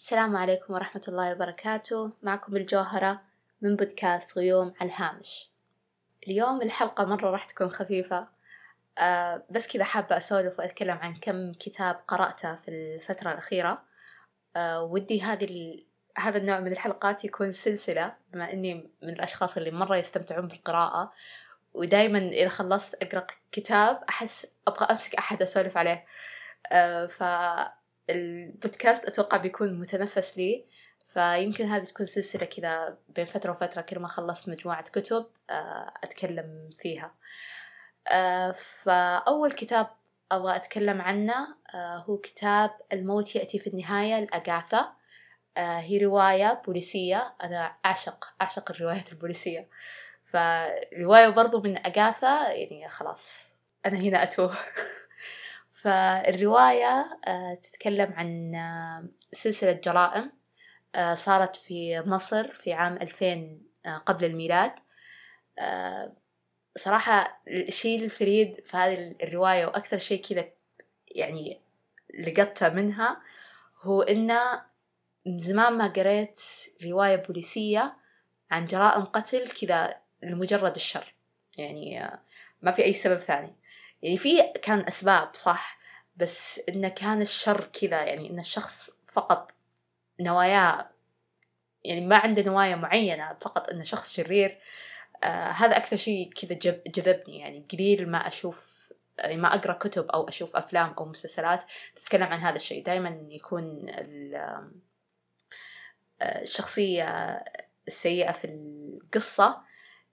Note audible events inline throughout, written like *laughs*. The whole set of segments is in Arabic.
السلام عليكم ورحمة الله وبركاته. معكم الجوهرة من بودكاست غيوم على الهامش. اليوم الحلقة مرة راح تكون خفيفة. أه بس كذا حابة أسولف وأتكلم عن كم كتاب قرأته في الفترة الأخيرة. أه ودي هذه ال... هذا النوع من الحلقات يكون سلسلة بما إني من الأشخاص اللي مرة يستمتعون بالقراءة. ودايما إذا خلصت أقرأ كتاب أحس أبغى أمسك أحد أسولف عليه. أه فالبودكاست أتوقع بيكون متنفس لي فيمكن هذه تكون سلسلة كذا بين فترة وفترة كل ما خلصت مجموعة كتب أتكلم فيها. فأول كتاب أبغى أتكلم عنه هو كتاب الموت يأتي في النهاية لأغاثا هي رواية بوليسية أنا أعشق أعشق الروايات البوليسية. فرواية برضو من أغاثا يعني خلاص أنا هنا أتوه. *laughs* فالرواية تتكلم عن سلسلة جرائم صارت في مصر في عام 2000 قبل الميلاد. صراحة الشيء الفريد في هذه الرواية وأكثر شيء كذا يعني لقطته منها هو إنه من زمان ما قريت رواية بوليسية عن جرائم قتل كذا لمجرد الشر. يعني ما في أي سبب ثاني. يعني في كان أسباب صح؟ بس إنه كان الشر كذا يعني إن الشخص فقط نواياه يعني ما عنده نوايا معينة فقط إنه شخص شرير آه هذا أكثر شيء كذا جذبني. يعني قليل ما أشوف يعني ما أقرأ كتب أو أشوف أفلام أو مسلسلات تتكلم عن هذا الشيء. دائما يكون الشخصية السيئة في القصة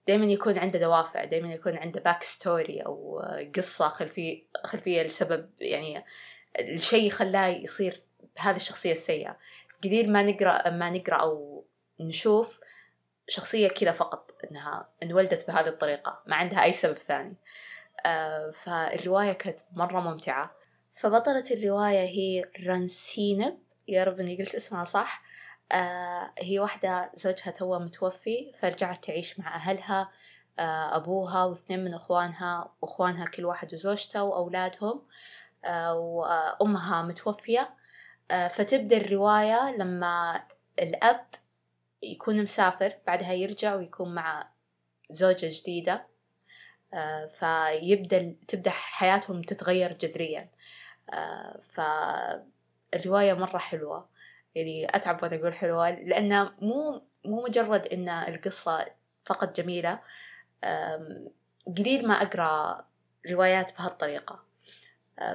دائما يكون عنده دوافع دائما يكون عنده backstory أو قصة خلفية خلفية لسبب يعني الشيء خلاه يصير بهذه الشخصية السيئة. قليل ما نقرأ ما نقرأ أو نشوف شخصية كذا فقط إنها انولدت بهذه الطريقة ما عندها أي سبب ثاني. آه فالرواية كانت مرة ممتعة. فبطلة الرواية هي رانسينب يا رب إني قلت اسمها صح؟ آه هي واحدة زوجها توه متوفي فرجعت تعيش مع أهلها آه أبوها واثنين من أخوانها وأخوانها كل واحد وزوجته وأولادهم آه وأمها متوفية. فتبدأ الرواية لما الأب يكون مسافر بعدها يرجع ويكون مع زوجة جديدة. فيبدأ تبدأ حياتهم تتغير جذريا. فالرواية مرة حلوة. يعني أتعب وأنا أقول حلوة لأنها مو مو مجرد إن القصة فقط جميلة قليل ما أقرأ روايات بهالطريقة.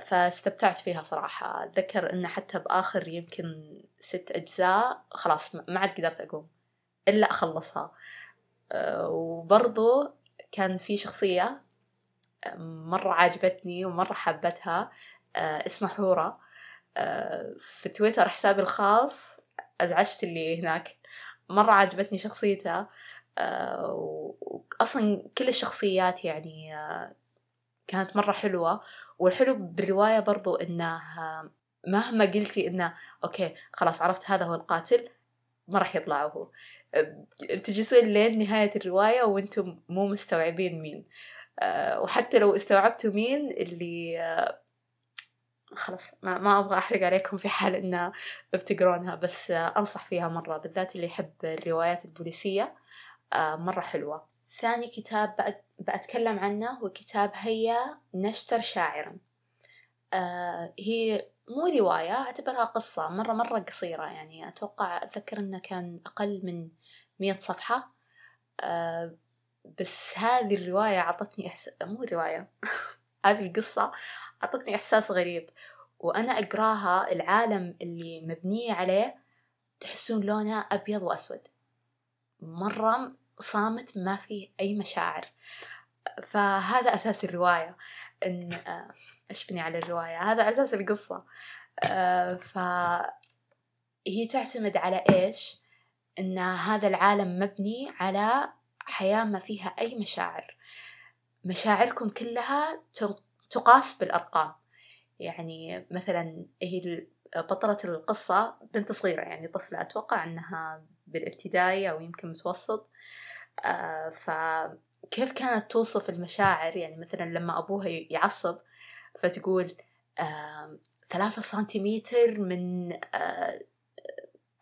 فاستمتعت فيها صراحة. أتذكر إنه حتى بآخر يمكن ست أجزاء خلاص ما عاد قدرت أقوم إلا أخلصها. وبرضو كان في شخصية مرة عاجبتني ومرة حبتها اسمها حورة. في تويتر حسابي الخاص أزعجت اللي هناك. مرة عجبتني شخصيتها وأصلا كل الشخصيات يعني كانت مرة حلوة. والحلو بالرواية برضو إنه مهما قلتي إنه أوكي خلاص عرفت هذا هو القاتل ما راح يطلع هو. بتجلسون لين نهاية الرواية وأنتم مو مستوعبين مين. وحتى لو استوعبتوا مين اللي خلاص ما, ما أبغى أحرق عليكم في حال إنه بتقرونها بس أنصح فيها مرة بالذات اللي يحب الروايات البوليسية مرة حلوة. ثاني كتاب بأتكلم عنه هو كتاب هيا نشتر شاعرا. آه هي مو رواية أعتبرها قصة مرة مرة قصيرة يعني. أتوقع أتذكر أنه كان أقل من مية صفحة. آه بس هذه الرواية عطتني إحساس مو رواية *laughs* هذه القصة عطتني إحساس غريب. وأنا أقراها العالم اللي مبنية عليه تحسون لونه أبيض وأسود. مرة صامت ما فيه أي مشاعر. فهذا أساس الرواية. إن إيش بني على الرواية؟ هذا أساس القصة. فهي تعتمد على إيش؟ إن هذا العالم مبني على حياة ما فيها أي مشاعر. مشاعركم كلها تقاس بالأرقام. يعني مثلا هي بطلة القصة بنت صغيرة يعني طفلة أتوقع أنها بالابتدائي أو يمكن متوسط. آه فكيف كانت توصف المشاعر؟ يعني مثلا لما أبوها يعصب فتقول آه ثلاثة سنتيمتر من آه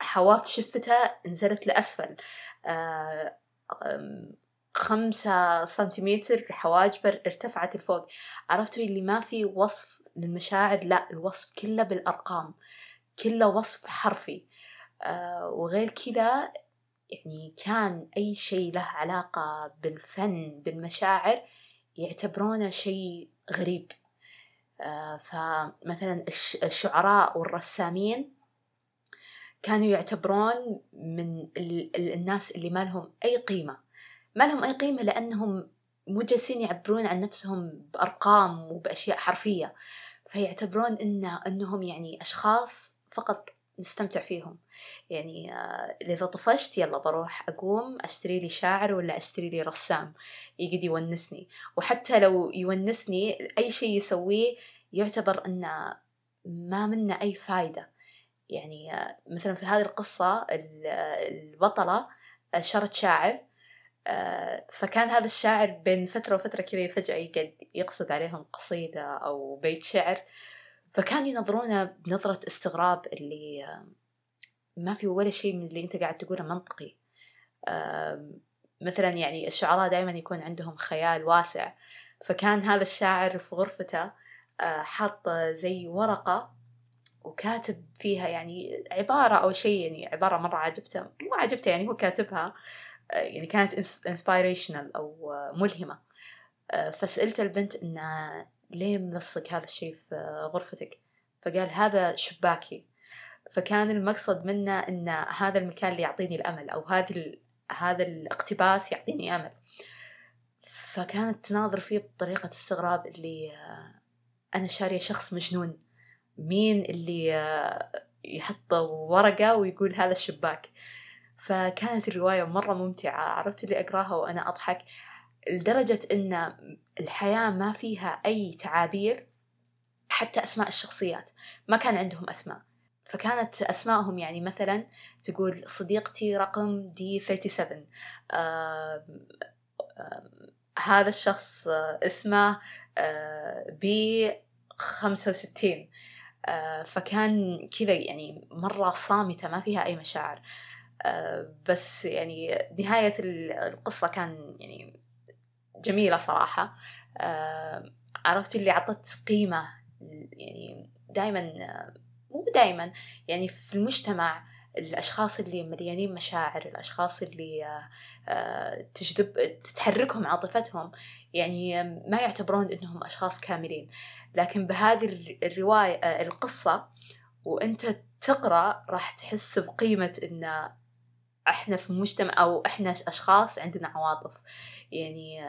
حواف شفته نزلت لأسفل. خمسة سنتيمتر حواجبه ارتفعت لفوق. عرفتوا اللي ما في وصف للمشاعر؟ لا الوصف كله بالأرقام. كله وصف حرفي. آه، وغير كذا يعني كان أي شيء له علاقة بالفن بالمشاعر يعتبرونه شيء غريب. آه، فمثلا الش- الشعراء والرسامين كانوا يعتبرون من ال- ال- الناس اللي ما لهم أي قيمة. ما لهم أي قيمة لأنهم مو جالسين يعبرون عن نفسهم بأرقام وبأشياء حرفية. فيعتبرون إن إنهم يعني أشخاص فقط نستمتع فيهم. يعني آه، إذا طفشت يلا بروح أقوم أشتري لي شاعر ولا أشتري لي رسام يقعد يونسني. وحتى لو يونسني أي شيء يسويه يعتبر إنه ما منه أي فايدة. يعني آه، مثلا في هذه القصة ال- آه، البطلة شرت شاعر فكان هذا الشاعر بين فترة وفترة كذا فجأة يقعد يقصد عليهم قصيدة أو بيت شعر. فكان ينظرونه بنظرة استغراب اللي آه، ما في ولا شيء من اللي أنت قاعد تقوله منطقي. مثلا يعني الشعراء دائما يكون عندهم خيال واسع. فكان هذا الشاعر في غرفته آه، حاط زي ورقة وكاتب فيها يعني عبارة أو شيء يعني عبارة مرة عجبته مو عجبته يعني هو كاتبها. آه، يعني كانت انسبيريشنال أو آه، ملهمة. آه، فسألت البنت إنه ليه ملصق هذا الشيء في آه، غرفتك؟ فقال هذا شباكي. فكان المقصد منه إن هذا المكان اللي يعطيني الأمل أو هذا هذا الاقتباس يعطيني أمل. فكانت تناظر فيه بطريقة استغراب اللي آه، أنا شارية شخص مجنون. مين اللي آه، يحط ورقة ويقول هذا الشباك؟ فكانت الرواية مرة ممتعة. عرفت اللي أقراها وأنا أضحك. لدرجة أن الحياة ما فيها أي تعابير حتى أسماء الشخصيات. ما كان عندهم أسماء. فكانت أسمائهم يعني مثلا تقول صديقتي رقم دي 37 آه آه هذا الشخص اسمه آه بي 65 آه فكان كذا يعني مرة صامتة ما فيها أي مشاعر. بس يعني نهاية القصة كان يعني جميلة صراحة. آه عرفت اللي عطت قيمة يعني دائما مو دائما يعني في المجتمع الأشخاص اللي مليانين مشاعر الأشخاص اللي تجذب تتحركهم عاطفتهم يعني ما يعتبرون إنهم أشخاص كاملين. لكن بهذه الرواية القصة وأنت تقرأ راح تحس بقيمة إن إحنا في مجتمع أو إحنا أشخاص عندنا عواطف. يعني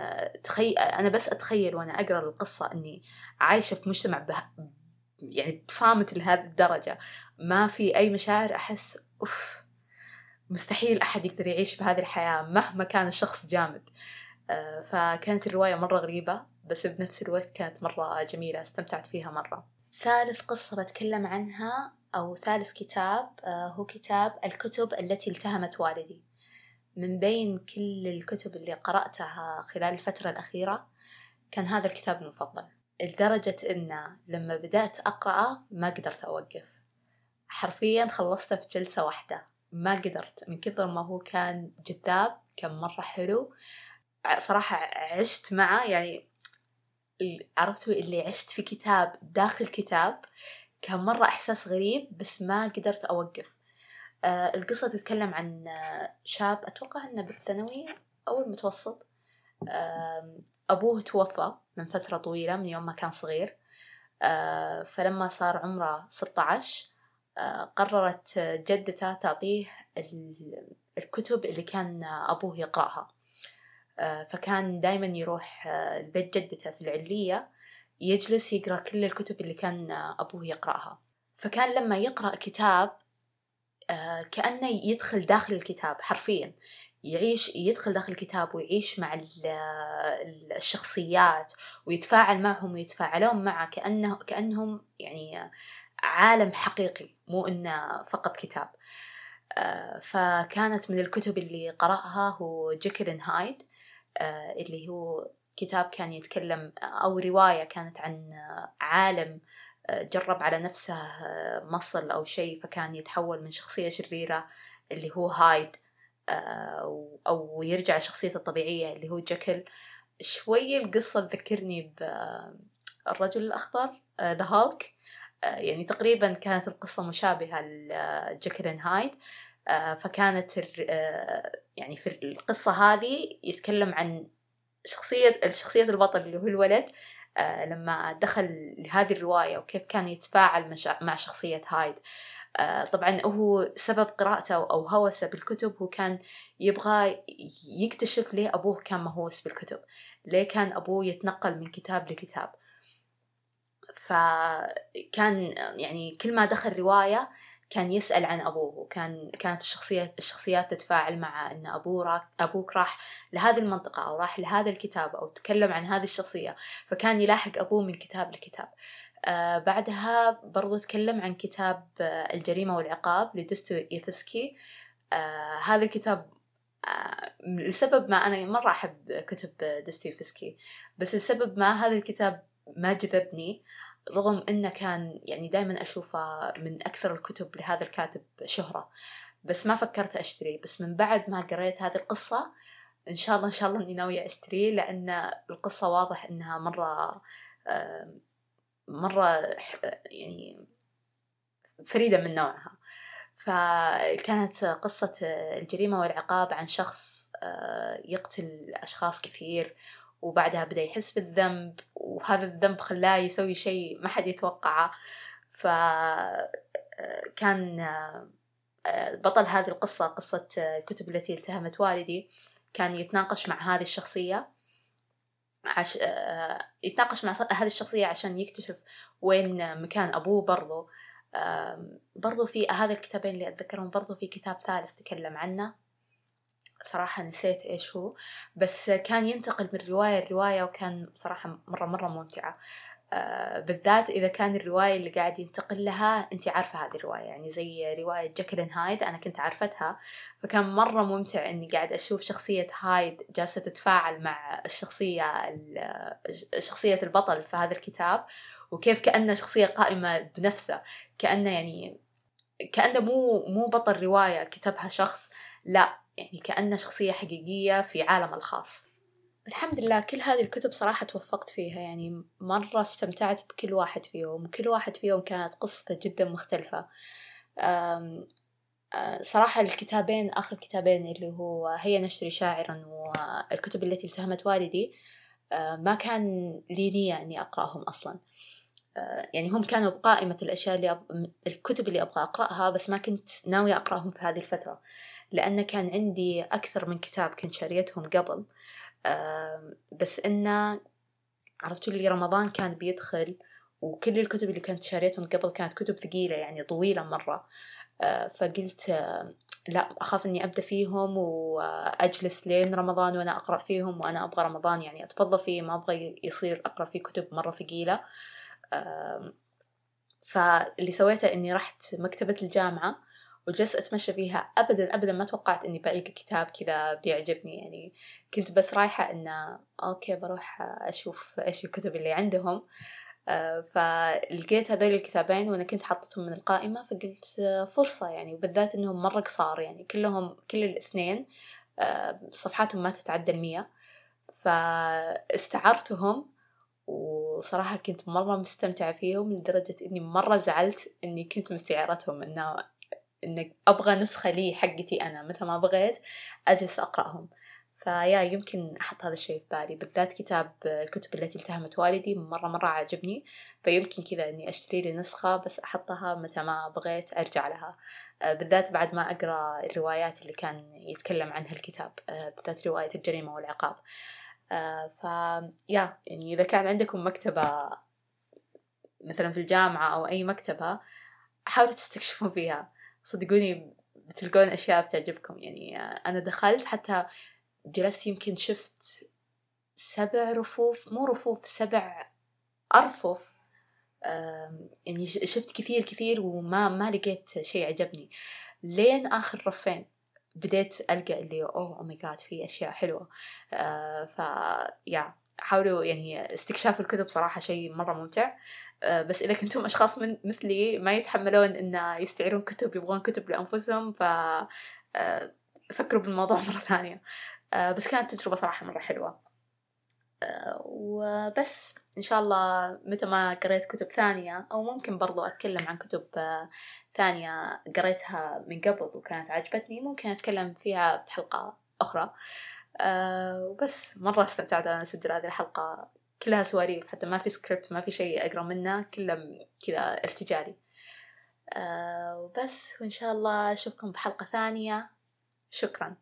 تخيل أنا بس أتخيل وأنا أقرأ القصة إني عايشة في مجتمع به... يعني بصامت لهذه الدرجة. ما في أي مشاعر أحس أوف مستحيل أحد يقدر يعيش بهذه الحياة مهما كان الشخص جامد. فكانت الرواية مرة غريبة بس بنفس الوقت كانت مرة جميلة استمتعت فيها مرة. ثالث قصة بتكلم عنها أو ثالث كتاب هو كتاب الكتب التي التهمت والدي. من بين كل الكتب اللي قرأتها خلال الفترة الأخيرة كان هذا الكتاب المفضل. لدرجة إنه لما بدأت أقرأه ما قدرت أوقف. حرفيا خلصته في جلسة واحدة. ما قدرت. من كثر ما هو كان جذاب كان مرة حلو. صراحة عشت معه. يعني عرفتوا اللي عشت في كتاب داخل كتاب. كان مرة إحساس غريب بس ما قدرت أوقف. آه القصة تتكلم عن شاب أتوقع أنه بالثانوي أو المتوسط آه أبوه توفى من فترة طويلة من يوم ما كان صغير. آه فلما صار عمره 16 آه قررت جدته تعطيه الكتب اللي كان أبوه يقرأها. آه فكان دايما يروح البيت جدته في العلية يجلس يقرأ كل الكتب اللي كان أبوه يقرأها. فكان لما يقرأ كتاب كأنه يدخل داخل الكتاب حرفيا. يعيش يدخل داخل الكتاب ويعيش مع الشخصيات ويتفاعل معهم ويتفاعلون معه كأنه كأنهم يعني عالم حقيقي مو إنه فقط كتاب. فكانت من الكتب اللي قرأها هو جيكل هايد اللي هو كتاب كان يتكلم أو رواية كانت عن عالم جرب على نفسه مصل أو شيء فكان يتحول من شخصية شريرة اللي هو هايد أو يرجع لشخصيته الطبيعية اللي هو جاكل شوية القصة تذكرني بالرجل الأخضر ذا هالك يعني تقريبا كانت القصة مشابهة لجاكل هايد فكانت يعني في القصة هذه يتكلم عن شخصية الشخصية البطل اللي هو الولد آه لما دخل لهذه الرواية وكيف كان يتفاعل مع شخصية هايد. آه طبعا هو سبب قراءته أو هوسه بالكتب هو كان يبغى يكتشف ليه أبوه كان مهووس بالكتب ليه كان أبوه يتنقل من كتاب لكتاب. فكان يعني كل ما دخل رواية كان يسأل عن أبوه وكان كانت الشخصيات الشخصيات تتفاعل مع أن أبوه راك أبوك راح لهذه المنطقة أو راح لهذا الكتاب أو تكلم عن هذه الشخصية فكان يلاحق أبوه من كتاب لكتاب. آه بعدها برضو تكلم عن كتاب آه الجريمة والعقاب لدوستويفسكي آه هذا الكتاب آه لسبب ما أنا مرة أحب كتب دوستويفسكي بس لسبب ما هذا الكتاب ما جذبني. رغم إنه كان يعني دائما أشوفه من أكثر الكتب لهذا الكاتب شهرة بس ما فكرت أشتريه. بس من بعد ما قريت هذه القصة إن شاء الله إن شاء الله إني ناوية أشتريه لأن القصة واضح إنها مرة مرة يعني فريدة من نوعها. فكانت قصة الجريمة والعقاب عن شخص آه، يقتل أشخاص كثير وبعدها بدأ يحس بالذنب وهذا الذنب خلاه يسوي شيء ما حد يتوقعه. فكان آه، آه، بطل هذه القصة قصة الكتب التي التهمت والدي كان يتناقش مع هذه الشخصية عش... آه، يتناقش مع هذه الشخصية عشان يكتشف وين مكان أبوه برضو. برضو في هذا الكتابين اللي أتذكرهم برضو في كتاب ثالث تكلم عنه. صراحة نسيت إيش هو بس كان ينتقل من رواية لرواية وكان صراحة مرة مرة ممتعة. آه بالذات إذا كان الرواية اللي قاعد ينتقل لها أنت عارفة هذه الرواية يعني زي رواية جاكلين هايد أنا كنت عارفتها. فكان مرة ممتع إني قاعد أشوف شخصية هايد جالسة تتفاعل مع الشخصية شخصية البطل في هذا الكتاب وكيف كأنه شخصية قائمة بنفسه كأنه يعني كأنه مو مو بطل رواية كتبها شخص لا. يعني كأنه شخصية حقيقية في عالم الخاص. الحمد لله كل هذه الكتب صراحة توفقت فيها. يعني مرة استمتعت بكل واحد فيهم كل واحد فيهم كانت قصته جدا مختلفة. صراحة الكتابين آخر كتابين اللي هو هيا نشتري شاعرا والكتب التي التهمت والدي ما كان لي نية أني أقرأهم أصلا. يعني هم كانوا بقائمة الأشياء اللي أب... الكتب اللي أبغى أقرأها بس ما كنت ناوية أقرأهم في هذه الفترة. لأن كان عندي أكثر من كتاب كنت شاريتهم قبل. بس إنه عرفتوا اللي رمضان كان بيدخل وكل الكتب اللي كنت شاريتهم قبل كانت كتب ثقيلة يعني طويلة مرة. آه، فقلت لا أخاف إني أبدأ فيهم وأجلس لين رمضان وأنا أقرأ فيهم وأنا أبغى رمضان يعني أتفضى فيه ما أبغى يصير أقرأ فيه كتب مرة ثقيلة. فاللي سويته إني رحت مكتبة الجامعة وجلست أتمشى فيها. أبدا أبدا ما توقعت إني بلقى كتاب كذا بيعجبني. يعني كنت بس رايحة إنه أوكي بروح أشوف إيش الكتب اللي عندهم. آه، فلقيت هذول الكتابين وأنا كنت حطتهم من القائمة فقلت فرصة يعني وبالذات إنهم مرة قصار يعني. كلهم كل الاثنين آه، صفحاتهم ما تتعدى المية. فاستعرتهم وصراحة كنت مرة مستمتعة فيهم لدرجة إني مرة زعلت إني كنت مستعارتهم إنه إنك أبغى نسخة لي حقتي أنا متى ما بغيت أجلس أقرأهم. فيا يمكن أحط هذا الشيء في بالي بالذات كتاب الكتب التي التهمت والدي مرة مرة عجبني فيمكن كذا إني أشتري لي نسخة بس أحطها متى ما بغيت أرجع لها. آه، بالذات بعد ما أقرأ الروايات اللي كان يتكلم عنها الكتاب آه، بالذات رواية الجريمة والعقاب. آه، ف يا يعني إذا كان عندكم مكتبة مثلا في الجامعة أو أي مكتبة حاولوا تستكشفون فيها. صدقوني بتلقون أشياء بتعجبكم. يعني أنا دخلت حتى جلست يمكن شفت سبع رفوف مو رفوف سبع أرفف. يعني شفت كثير كثير وما ما لقيت شيء عجبني. لين آخر رفين بديت ألقى اللي أوه ماي جاد في أشياء حلوة. آه ف يا حاولوا يعني استكشاف الكتب صراحة شيء مرة ممتع. آه، بس إذا كنتم أشخاص من مثلي ما يتحملون إن يستعيرون كتب يبغون كتب لأنفسهم ف آه، فكروا بالموضوع *laughs* مرة ثانية. آه، بس كانت تجربة صراحة مرة حلوة. وبس إن شاء الله متى ما قريت كتب ثانية أو ممكن برضو أتكلم عن كتب ثانية قريتها من قبل وكانت عجبتني ممكن أتكلم فيها بحلقة أخرى. وبس مرة استمتعت أنا أسجل هذه الحلقة. كلها سواليف حتى ما في سكريبت ما في شيء أقرأ منه كله كذا ارتجالي. وبس وإن شاء الله أشوفكم بحلقة ثانية. شكرا.